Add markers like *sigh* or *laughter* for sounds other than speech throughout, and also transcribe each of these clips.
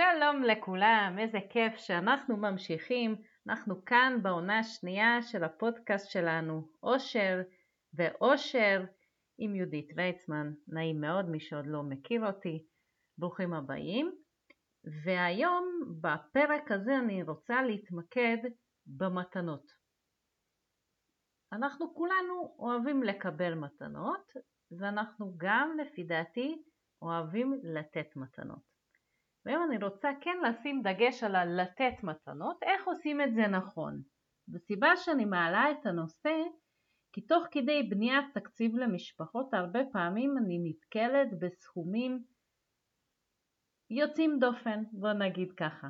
שלום לכולם, איזה כיף שאנחנו ממשיכים. אנחנו כאן בעונה השנייה של הפודקאסט שלנו, אושר ואושר עם יהודית ויצמן. נעים מאוד, מי שעוד לא מכיר אותי, ברוכים הבאים. והיום בפרק הזה אני רוצה להתמקד במתנות. אנחנו כולנו אוהבים לקבל מתנות, ואנחנו גם לפי דעתי אוהבים לתת מתנות. והיום אני רוצה כן לשים דגש על הלתת מתנות, איך עושים את זה נכון. וסיבה שאני מעלה את הנושא, כי תוך כדי בניית תקציב למשפחות הרבה פעמים אני נתקלת בסכומים יוצאים דופן, בוא נגיד ככה.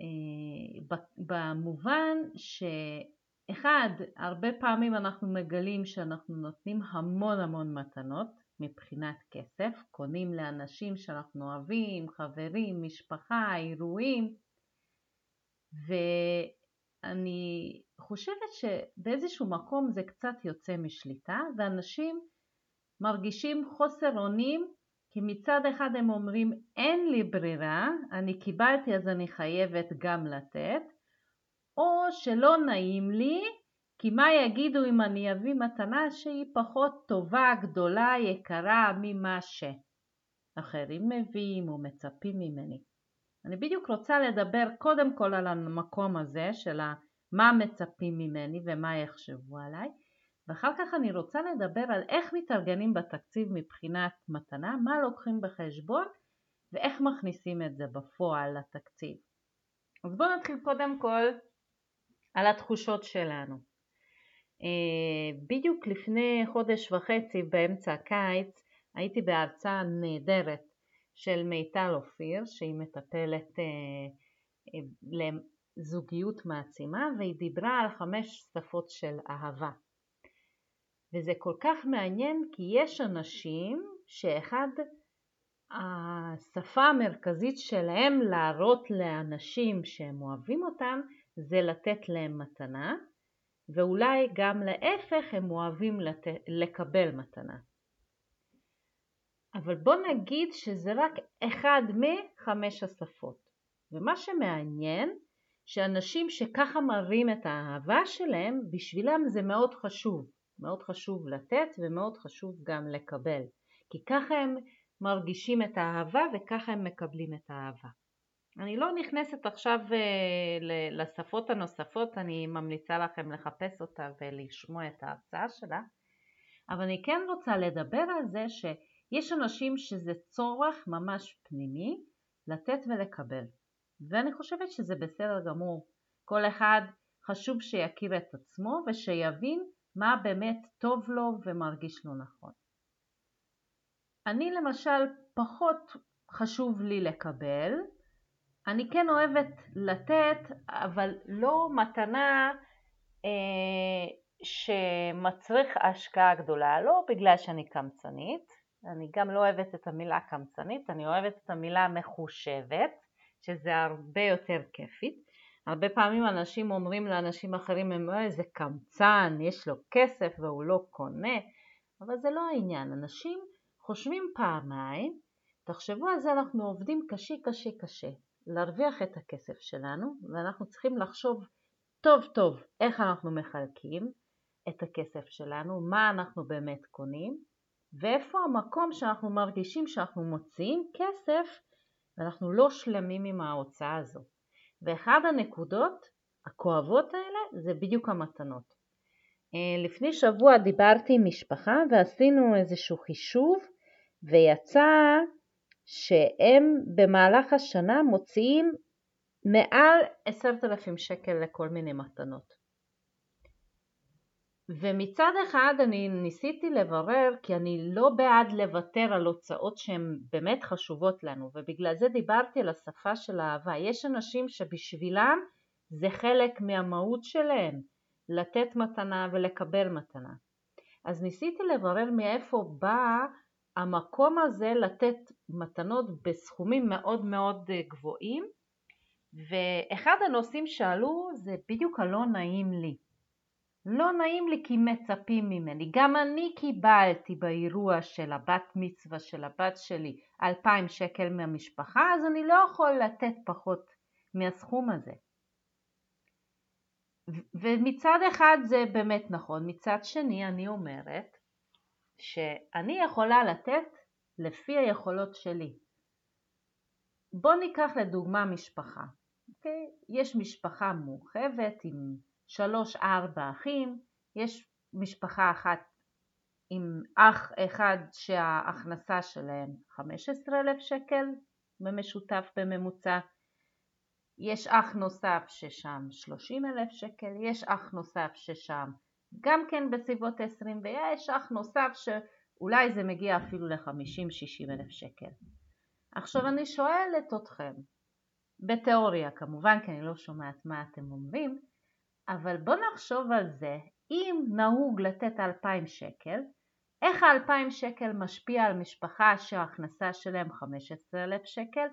אה, במובן שאחד, הרבה פעמים אנחנו מגלים שאנחנו נותנים המון המון מתנות, מבחינת כסף, קונים לאנשים שאנחנו אוהבים, חברים, משפחה, אירועים, ואני חושבת שבאיזשהו מקום זה קצת יוצא משליטה, ואנשים מרגישים חוסר אונים כי מצד אחד הם אומרים אין לי ברירה, אני קיבלתי אז אני חייבת גם לתת, או שלא נעים לי כי מה יגידו אם אני אביא מתנה שהיא פחות טובה, גדולה, יקרה ממה שאחרים מביאים או מצפים ממני. אני בדיוק רוצה לדבר קודם כל על המקום הזה של מה מצפים ממני ומה יחשבו עליי ואחר כך אני רוצה לדבר על איך מתארגנים בתקציב מבחינת מתנה, מה לוקחים בחשבון ואיך מכניסים את זה בפועל לתקציב. אז בואו נתחיל קודם כל על התחושות שלנו. אה, בדיוק לפני חודש וחצי באמצע הקיץ הייתי בהרצאה נהדרת של מיטל אופיר שהיא מטפלת אה, אה, לזוגיות מעצימה והיא דיברה על חמש שפות של אהבה. וזה כל כך מעניין כי יש אנשים שאחד השפה המרכזית שלהם להראות לאנשים שהם אוהבים אותם זה לתת להם מתנה ואולי גם להפך הם אוהבים לת... לקבל מתנה. אבל בוא נגיד שזה רק אחד מחמש השפות. ומה שמעניין שאנשים שככה מראים את האהבה שלהם, בשבילם זה מאוד חשוב. מאוד חשוב לתת ומאוד חשוב גם לקבל. כי ככה הם מרגישים את האהבה וככה הם מקבלים את האהבה. אני לא נכנסת עכשיו אה, לשפות הנוספות, אני ממליצה לכם לחפש אותה ולשמוע את ההרצאה שלה, אבל אני כן רוצה לדבר על זה שיש אנשים שזה צורך ממש פנימי לתת ולקבל, ואני חושבת שזה בסדר גמור. כל אחד חשוב שיכיר את עצמו ושיבין מה באמת טוב לו ומרגיש לו נכון. אני למשל פחות חשוב לי לקבל, אני כן אוהבת לתת, אבל לא מתנה אה, שמצריך השקעה גדולה, לא בגלל שאני קמצנית, אני גם לא אוהבת את המילה קמצנית, אני אוהבת את המילה מחושבת, שזה הרבה יותר כיפית. הרבה פעמים אנשים אומרים לאנשים אחרים, הם איזה קמצן, יש לו כסף והוא לא קונה, אבל זה לא העניין. אנשים חושבים פעמיים, תחשבו על זה, אנחנו עובדים קשה קשה קשה. להרוויח את הכסף שלנו ואנחנו צריכים לחשוב טוב טוב איך אנחנו מחלקים את הכסף שלנו, מה אנחנו באמת קונים ואיפה המקום שאנחנו מרגישים שאנחנו מוציאים כסף ואנחנו לא שלמים עם ההוצאה הזו. ואחד הנקודות הכואבות האלה זה בדיוק המתנות. אה, לפני שבוע דיברתי עם משפחה ועשינו איזשהו חישוב ויצא שהם במהלך השנה מוציאים מעל עשרת אלפים שקל לכל מיני מתנות. ומצד אחד אני ניסיתי לברר כי אני לא בעד לוותר על הוצאות שהן באמת חשובות לנו ובגלל זה דיברתי על השפה של האהבה. יש אנשים שבשבילם זה חלק מהמהות שלהם לתת מתנה ולקבל מתנה. אז ניסיתי לברר מאיפה באה המקום הזה לתת מתנות בסכומים מאוד מאוד אה, גבוהים ואחד הנושאים שעלו זה בדיוק הלא נעים לי. לא נעים לי כי מצפים ממני. גם אני קיבלתי באירוע של הבת מצווה של הבת שלי 2,000 שקל מהמשפחה, אז אני לא יכול לתת פחות מהסכום הזה. ומצד אחד זה באמת נכון, מצד שני אני אומרת שאני יכולה לתת לפי היכולות שלי. בוא ניקח לדוגמה משפחה, אוקיי? יש משפחה מורחבת עם שלוש ארבע אחים, יש משפחה אחת עם אח אחד שההכנסה שלהם 15,000 שקל במשותף בממוצע, יש אח נוסף ששם 30,000 שקל, יש אח נוסף ששם גם כן בסביבות 20 ויש אח נוסף שאולי זה מגיע אפילו ל-50-60 אלף שקל. עכשיו אני שואלת אתכם, בתיאוריה כמובן כי אני לא שומעת מה אתם אומרים, אבל בואו נחשוב על זה, אם נהוג לתת 2,000 שקל, איך ה-2,000 שקל משפיע על משפחה שההכנסה שלהם 15,000 שקל,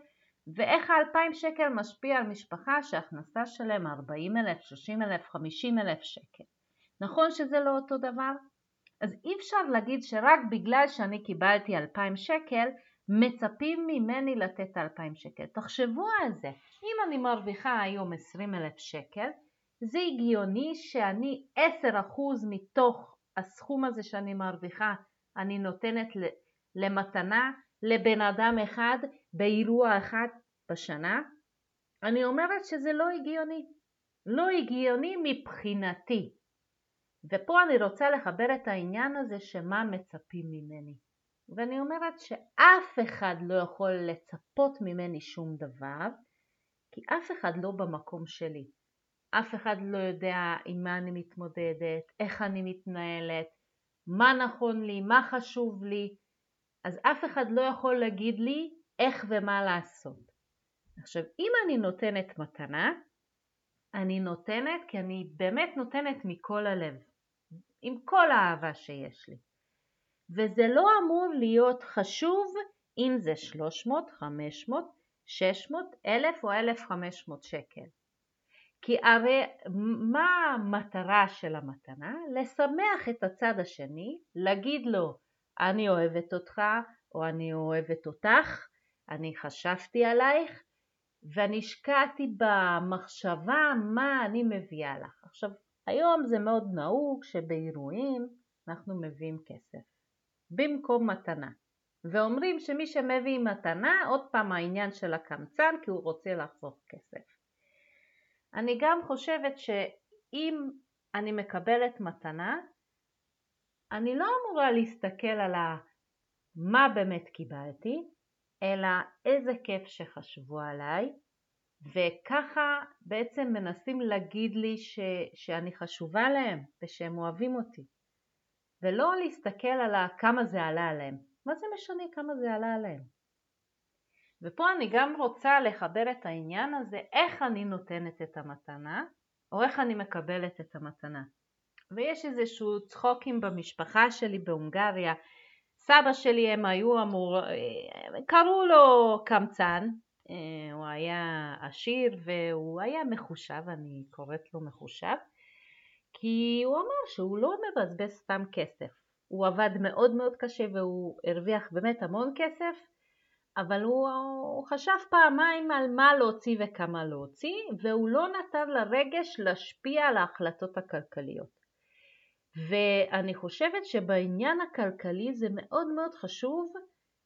ואיך ה-2,000 שקל משפיע על משפחה שההכנסה שלהם 40,000, 30,000, 50,000 שקל. נכון שזה לא אותו דבר? אז אי אפשר להגיד שרק בגלל שאני קיבלתי 2,000 שקל מצפים ממני לתת 2,000 שקל. תחשבו על זה, אם אני מרוויחה היום 20,000 שקל זה הגיוני שאני 10% מתוך הסכום הזה שאני מרוויחה אני נותנת למתנה לבן אדם אחד באירוע אחד בשנה? אני אומרת שזה לא הגיוני. לא הגיוני מבחינתי. ופה אני רוצה לחבר את העניין הזה שמה מצפים ממני. ואני אומרת שאף אחד לא יכול לצפות ממני שום דבר, כי אף אחד לא במקום שלי. אף אחד לא יודע עם מה אני מתמודדת, איך אני מתנהלת, מה נכון לי, מה חשוב לי, אז אף אחד לא יכול להגיד לי איך ומה לעשות. עכשיו, אם אני נותנת מתנה, אני נותנת כי אני באמת נותנת מכל הלב, עם כל האהבה שיש לי. וזה לא אמור להיות חשוב אם זה 300, 500, 600, 1,000 או 1,500 שקל. כי הרי מה המטרה של המתנה? לשמח את הצד השני, להגיד לו אני אוהבת אותך או אני אוהבת אותך, אני חשבתי עלייך ואני השקעתי במחשבה מה אני מביאה לך. עכשיו היום זה מאוד נהוג שבאירועים אנחנו מביאים כסף במקום מתנה ואומרים שמי שמביא מתנה עוד פעם העניין של הקמצן כי הוא רוצה לחסוך כסף. אני גם חושבת שאם אני מקבלת מתנה, אני לא אמורה להסתכל על מה באמת קיבלתי, אלא איזה כיף שחשבו עליי, וככה בעצם מנסים להגיד לי ש, שאני חשובה להם ושהם אוהבים אותי, ולא להסתכל על כמה זה עלה עליהם. מה זה משנה כמה זה עלה עליהם? ופה אני גם רוצה לחבר את העניין הזה, איך אני נותנת את המתנה, או איך אני מקבלת את המתנה. ויש איזשהו צחוקים במשפחה שלי בהונגריה, סבא שלי הם היו אמור, קראו לו קמצן, הוא היה עשיר והוא היה מחושב, אני קוראת לו מחושב, כי הוא אמר שהוא לא מבזבז סתם כסף, הוא עבד מאוד מאוד קשה והוא הרוויח באמת המון כסף אבל הוא, הוא חשב פעמיים על מה להוציא וכמה להוציא, והוא לא נתן לרגש להשפיע על ההחלטות הכלכליות. ואני חושבת שבעניין הכלכלי זה מאוד מאוד חשוב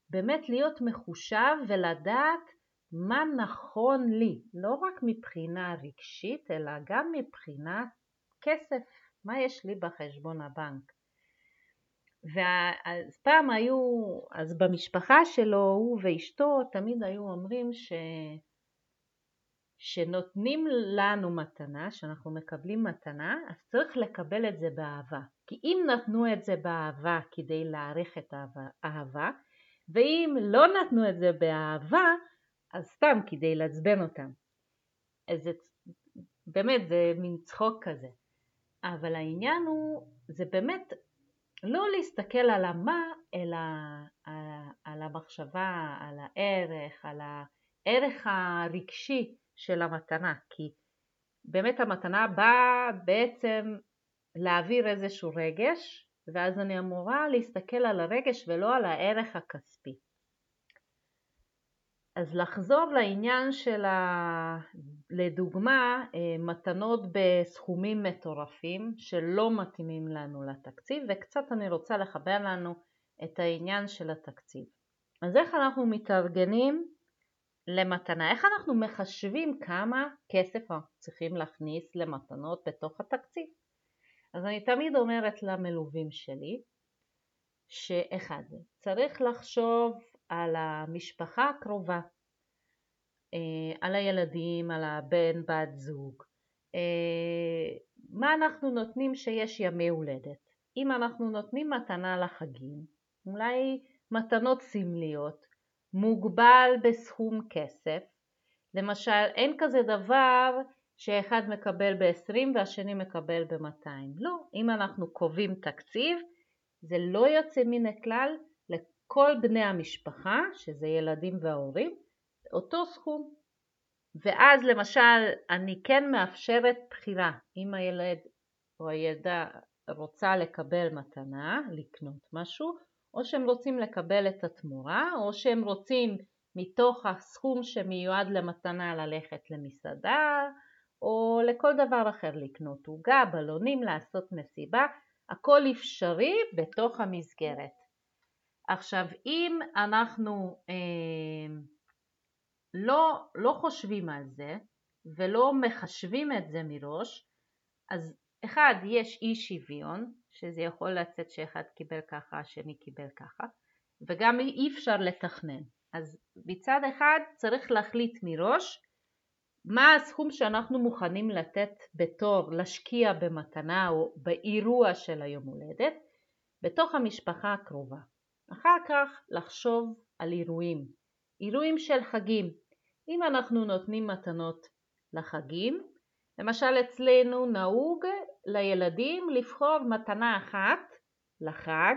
באמת להיות מחושב ולדעת מה נכון לי, לא רק מבחינה רגשית אלא גם מבחינת כסף, מה יש לי בחשבון הבנק. ואז פעם היו, אז במשפחה שלו, הוא ואשתו תמיד היו אומרים ש... שנותנים לנו מתנה, שאנחנו מקבלים מתנה, אז צריך לקבל את זה באהבה. כי אם נתנו את זה באהבה כדי להעריך את האהבה, ואם לא נתנו את זה באהבה, אז סתם כדי לעצבן אותם. אז זה, באמת זה מין צחוק כזה. אבל העניין הוא, זה באמת לא להסתכל על המה, אלא על המחשבה, על הערך, על הערך הרגשי של המתנה, כי באמת המתנה באה בעצם להעביר איזשהו רגש, ואז אני אמורה להסתכל על הרגש ולא על הערך הכספי. אז לחזור לעניין של, ה... לדוגמה, אה, מתנות בסכומים מטורפים שלא מתאימים לנו לתקציב, וקצת אני רוצה לחבר לנו את העניין של התקציב. אז איך אנחנו מתארגנים למתנה? איך אנחנו מחשבים כמה כסף אנחנו צריכים להכניס למתנות בתוך התקציב? אז אני תמיד אומרת למלווים שלי, שאחד, צריך לחשוב על המשפחה הקרובה, אה, על הילדים, על הבן, בת זוג, אה, מה אנחנו נותנים שיש ימי הולדת. אם אנחנו נותנים מתנה לחגים, אולי מתנות סמליות, מוגבל בסכום כסף, למשל אין כזה דבר שאחד מקבל ב-20 והשני מקבל ב-200. לא, אם אנחנו קובעים תקציב, זה לא יוצא מן הכלל לכל בני המשפחה, שזה ילדים וההורים, אותו סכום. ואז למשל אני כן מאפשרת בחירה, אם הילד או הילדה רוצה לקבל מתנה, לקנות משהו, או שהם רוצים לקבל את התמורה, או שהם רוצים מתוך הסכום שמיועד למתנה ללכת למסעדה, או לכל דבר אחר לקנות עוגה, בלונים, לעשות מסיבה, הכל אפשרי בתוך המסגרת. עכשיו אם אנחנו אה, לא, לא חושבים על זה ולא מחשבים את זה מראש, אז אחד, יש אי שוויון, שזה יכול לצאת שאחד קיבל ככה, השני קיבל ככה, וגם אי אפשר לתכנן. אז מצד אחד צריך להחליט מראש מה הסכום שאנחנו מוכנים לתת בתור להשקיע במתנה או באירוע של היום הולדת בתוך המשפחה הקרובה. אחר כך לחשוב על אירועים, אירועים של חגים. אם אנחנו נותנים מתנות לחגים, למשל אצלנו נהוג לילדים לבחור מתנה אחת לחג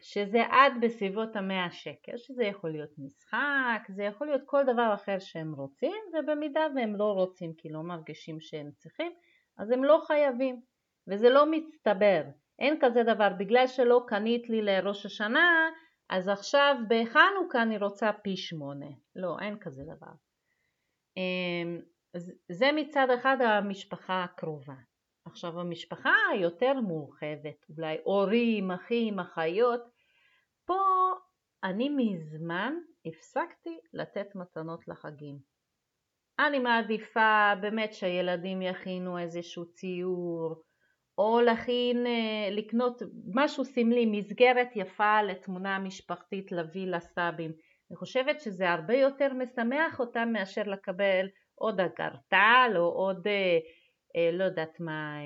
שזה עד בסביבות המאה שקל, שזה יכול להיות משחק, זה יכול להיות כל דבר אחר שהם רוצים, ובמידה והם לא רוצים כי לא מרגישים שהם צריכים, אז הם לא חייבים, וזה לא מצטבר. אין כזה דבר, בגלל שלא קנית לי לראש השנה, אז עכשיו בחנוכה אני רוצה פי שמונה. לא, אין כזה דבר. אמ, זה מצד אחד המשפחה הקרובה. עכשיו המשפחה היותר מורחבת, אולי הורים, אחים, אחיות, פה אני מזמן הפסקתי לתת מתנות לחגים. אני מעדיפה באמת שהילדים יכינו איזשהו ציור, או להכין, אה, לקנות משהו סמלי, מסגרת יפה לתמונה משפחתית להביא לסבים. אני חושבת שזה הרבה יותר משמח אותם מאשר לקבל עוד אגרטל או עוד אה, אה, לא יודעת מה,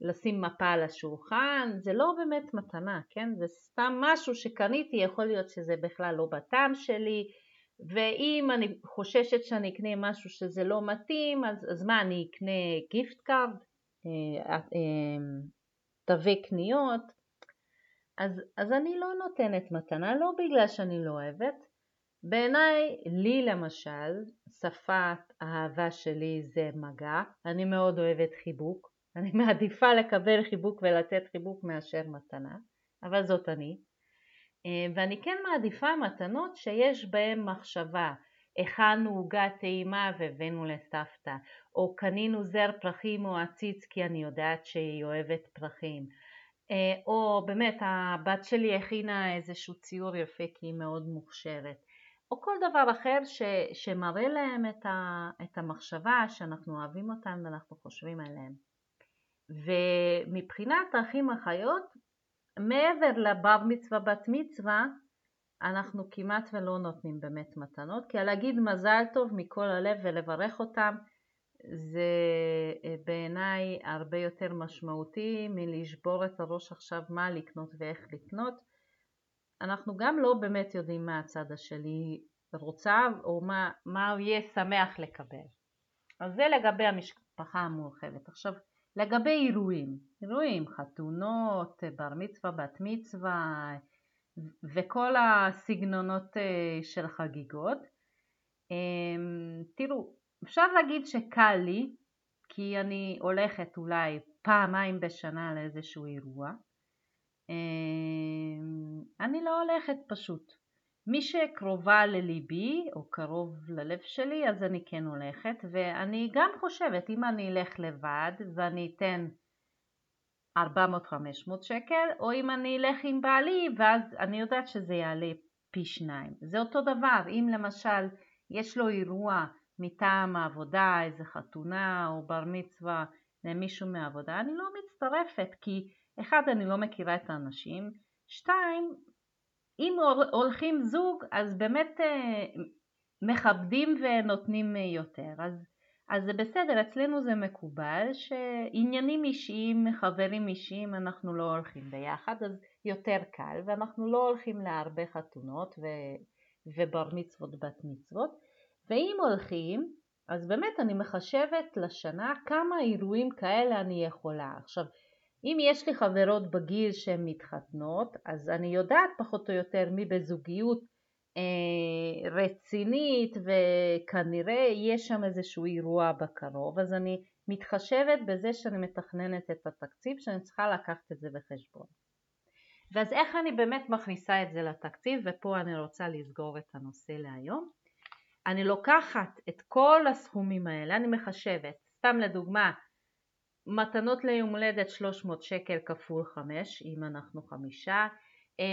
לשים מפה על השולחן, זה לא באמת מתנה, כן? זה סתם משהו שקניתי, יכול להיות שזה בכלל לא בטעם שלי, ואם אני חוששת שאני אקנה משהו שזה לא מתאים, אז, אז מה, אני אקנה gift card, תווי קניות, אז, אז אני לא נותנת מתנה, לא בגלל שאני לא אוהבת, בעיניי, לי למשל, שפת האהבה שלי זה מגע, אני מאוד אוהבת חיבוק, אני *laughs* מעדיפה לקבל חיבוק ולתת חיבוק מאשר מתנה, אבל זאת אני. אה, ואני כן מעדיפה מתנות שיש בהן מחשבה. הכנו עוגת טעימה והבאנו לסבתא, או קנינו זר פרחים או עציץ כי אני יודעת שהיא אוהבת פרחים, אה, או באמת הבת שלי הכינה איזשהו ציור יפה כי היא מאוד מוכשרת. או כל דבר אחר ש, שמראה להם את, ה, את המחשבה שאנחנו אוהבים אותם ואנחנו חושבים עליהם. ומבחינת האחים החיות, מעבר לבר מצווה בת מצווה, אנחנו כמעט ולא נותנים באמת מתנות, כי להגיד מזל טוב מכל הלב ולברך אותם זה אה, בעיניי הרבה יותר משמעותי מלשבור את הראש עכשיו מה לקנות ואיך לקנות. אנחנו גם לא באמת יודעים מה הצד השני רוצה או מה, מה הוא יהיה שמח לקבל. אז זה לגבי המשפחה המורחבת. עכשיו לגבי אירועים, אירועים, חתונות, בר מצווה, בת מצווה וכל הסגנונות אה, של חגיגות. אמ, תראו, אפשר להגיד שקל לי כי אני הולכת אולי פעמיים בשנה לאיזשהו אירוע. אני לא הולכת פשוט. מי שקרובה לליבי או קרוב ללב שלי אז אני כן הולכת ואני גם חושבת אם אני אלך לבד ואני אתן 400-500 שקל או אם אני אלך עם בעלי ואז אני יודעת שזה יעלה פי שניים. זה אותו דבר אם למשל יש לו אירוע מטעם העבודה, איזה חתונה או בר מצווה למישהו מהעבודה, אני לא מצטרפת כי אחד אני לא מכירה את האנשים, שתיים אם הולכים זוג אז באמת אה, מכבדים ונותנים יותר. אז, אז זה בסדר אצלנו זה מקובל שעניינים אישיים חברים אישיים אנחנו לא הולכים ביחד אז יותר קל ואנחנו לא הולכים להרבה חתונות ו, ובר מצוות בת מצוות ואם הולכים אז באמת אני מחשבת לשנה כמה אירועים כאלה אני יכולה עכשיו אם יש לי חברות בגיל שהן מתחתנות, אז אני יודעת פחות או יותר מי בזוגיות אה, רצינית וכנראה יש שם איזשהו אירוע בקרוב, אז אני מתחשבת בזה שאני מתכננת את התקציב שאני צריכה לקחת את זה בחשבון. ואז איך אני באמת מכניסה את זה לתקציב, ופה אני רוצה לסגור את הנושא להיום. אני לוקחת את כל הסכומים האלה, אני מחשבת, סתם לדוגמה מתנות ליום הולדת 300 שקל כפול 5 אם אנחנו חמישה, אה,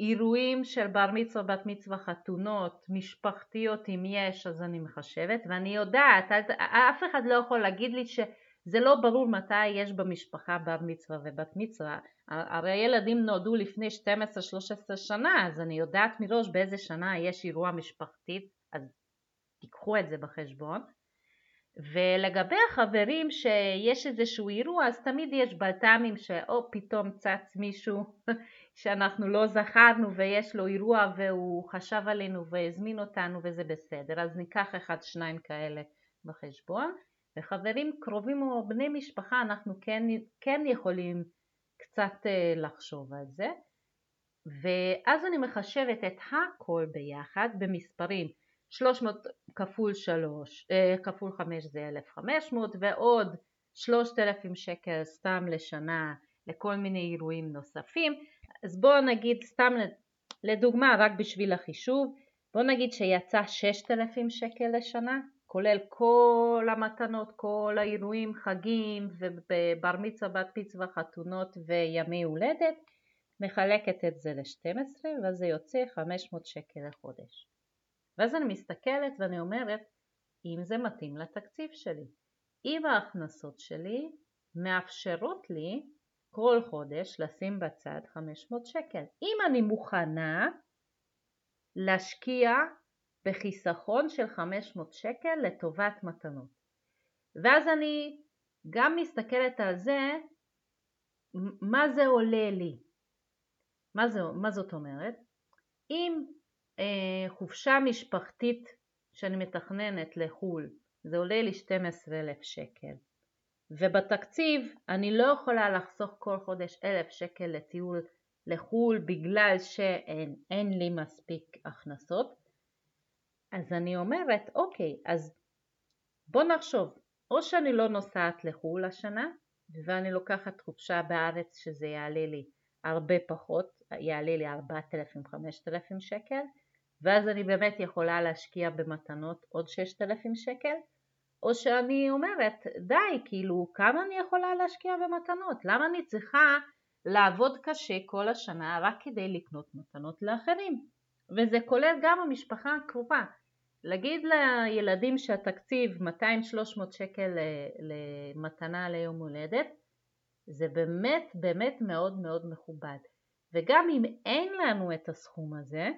אירועים של בר מצווה, בת מצווה, חתונות, משפחתיות אם יש אז אני מחשבת ואני יודעת, אף אחד לא יכול להגיד לי שזה לא ברור מתי יש במשפחה בר מצווה ובת מצווה, הרי ילדים נולדו לפני 12-13 שנה אז אני יודעת מראש באיזה שנה יש אירוע משפחתית אז תיקחו את זה בחשבון. ולגבי החברים שיש איזשהו אירוע אז תמיד יש בלת"מים שאו פתאום צץ מישהו *laughs* שאנחנו לא זכרנו ויש לו אירוע והוא חשב עלינו והזמין אותנו וזה בסדר. אז ניקח אחד שניים כאלה בחשבון. וחברים קרובים או בני משפחה אנחנו כן, כן יכולים קצת אה, לחשוב על זה. ואז אני מחשבת את הכל ביחד במספרים 300 כפול 3, אה, כפול 5 זה 1,500 ועוד 3,000 שקל סתם לשנה לכל מיני אירועים נוספים. אז בואו נגיד סתם לדוגמה רק בשביל החישוב בואו נגיד שיצא 6,000 שקל לשנה כולל כל המתנות, כל האירועים, חגים ובר מצווה, בת מצווה, חתונות וימי הולדת מחלקת את זה ל-12 ואז זה יוצא 500 שקל לחודש ואז אני מסתכלת ואני אומרת אם זה מתאים לתקציב שלי. אם ההכנסות שלי מאפשרות לי כל חודש לשים בצד 500 שקל. אם אני מוכנה להשקיע בחיסכון של 500 שקל לטובת מתנות. ואז אני גם מסתכלת על זה, מה זה עולה לי. מה, זה, מה זאת אומרת? אם חופשה משפחתית שאני מתכננת לחו"ל זה עולה לי 12,000 שקל. ובתקציב אני לא יכולה לחסוך כל חודש 1,000 שקל לטיול לחו"ל בגלל שאין לי מספיק הכנסות. אז אני אומרת אוקיי אז בוא נחשוב או שאני לא נוסעת לחו"ל השנה ואני לוקחת חופשה בארץ שזה יעלה לי הרבה פחות, יעלה לי 4,000-5,000 שקל ואז אני באמת יכולה להשקיע במתנות עוד 6,000 שקל? או שאני אומרת די כאילו כמה אני יכולה להשקיע במתנות? למה אני צריכה לעבוד קשה כל השנה רק כדי לקנות מתנות לאחרים? וזה כולל גם המשפחה הקרובה. להגיד לילדים שהתקציב 200-300 שקל למתנה ליום הולדת זה באמת באמת מאוד מאוד מכובד. וגם אם אין לנו את הסכום הזה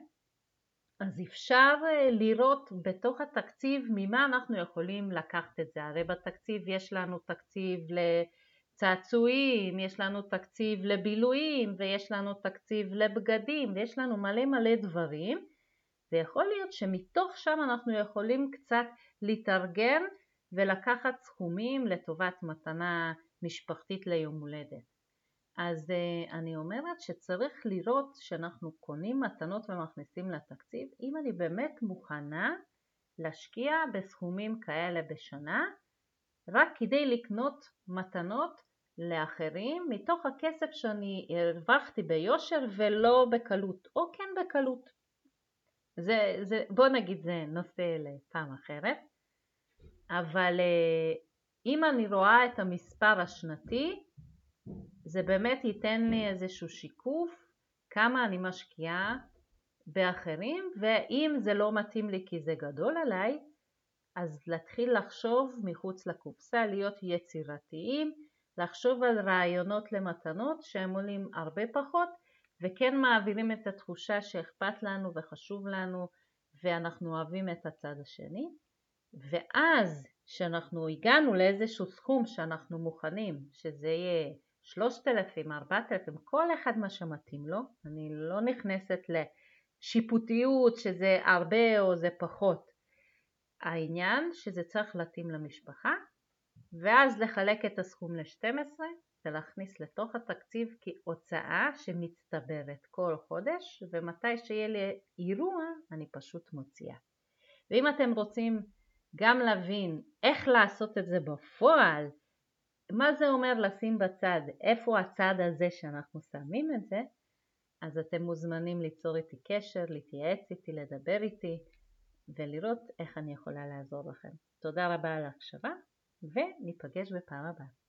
אז אפשר אה, לראות בתוך התקציב ממה אנחנו יכולים לקחת את זה. הרי בתקציב יש לנו תקציב לצעצועים, יש לנו תקציב לבילויים ויש לנו תקציב לבגדים ויש לנו מלא מלא דברים ויכול להיות שמתוך שם אנחנו יכולים קצת להתארגן ולקחת סכומים לטובת מתנה משפחתית ליום הולדת. אז uh, אני אומרת שצריך לראות שאנחנו קונים מתנות ומכניסים לתקציב אם אני באמת מוכנה להשקיע בסכומים כאלה בשנה רק כדי לקנות מתנות לאחרים מתוך הכסף שאני הרווחתי ביושר ולא בקלות, או כן בקלות. זה, זה, בוא נגיד זה נושא לפעם אחרת, אבל אה, אם אני רואה את המספר השנתי, זה באמת ייתן לי איזשהו שיקוף כמה אני משקיעה באחרים, ואם זה לא מתאים לי כי זה גדול עליי, אז להתחיל לחשוב מחוץ לקופסה, להיות יצירתיים, לחשוב על רעיונות למתנות שהם עולים הרבה פחות וכן מעבירים את התחושה שאכפת לנו וחשוב לנו ואנחנו אוהבים את הצד השני. ואז כשאנחנו הגענו לאיזשהו סכום שאנחנו מוכנים שזה יהיה שלושת אלפים, ארבעת אלפים, כל אחד מה שמתאים לו, אני לא נכנסת לשיפוטיות שזה הרבה או זה פחות, העניין שזה צריך להתאים למשפחה ואז לחלק את הסכום ל-12 ולהכניס לתוך התקציב כהוצאה שמצטברת כל חודש ומתי שיהיה לי אירוע אני פשוט מוציאה. ואם אתם רוצים גם להבין איך לעשות את זה בפועל, מה זה אומר לשים בצד, איפה הצד הזה שאנחנו שמים את זה, אז אתם מוזמנים ליצור איתי קשר, להתייעץ איתי, לדבר איתי ולראות איך אני יכולה לעזור לכם. תודה רבה על ההקשבה וניפגש בפעם הבאה.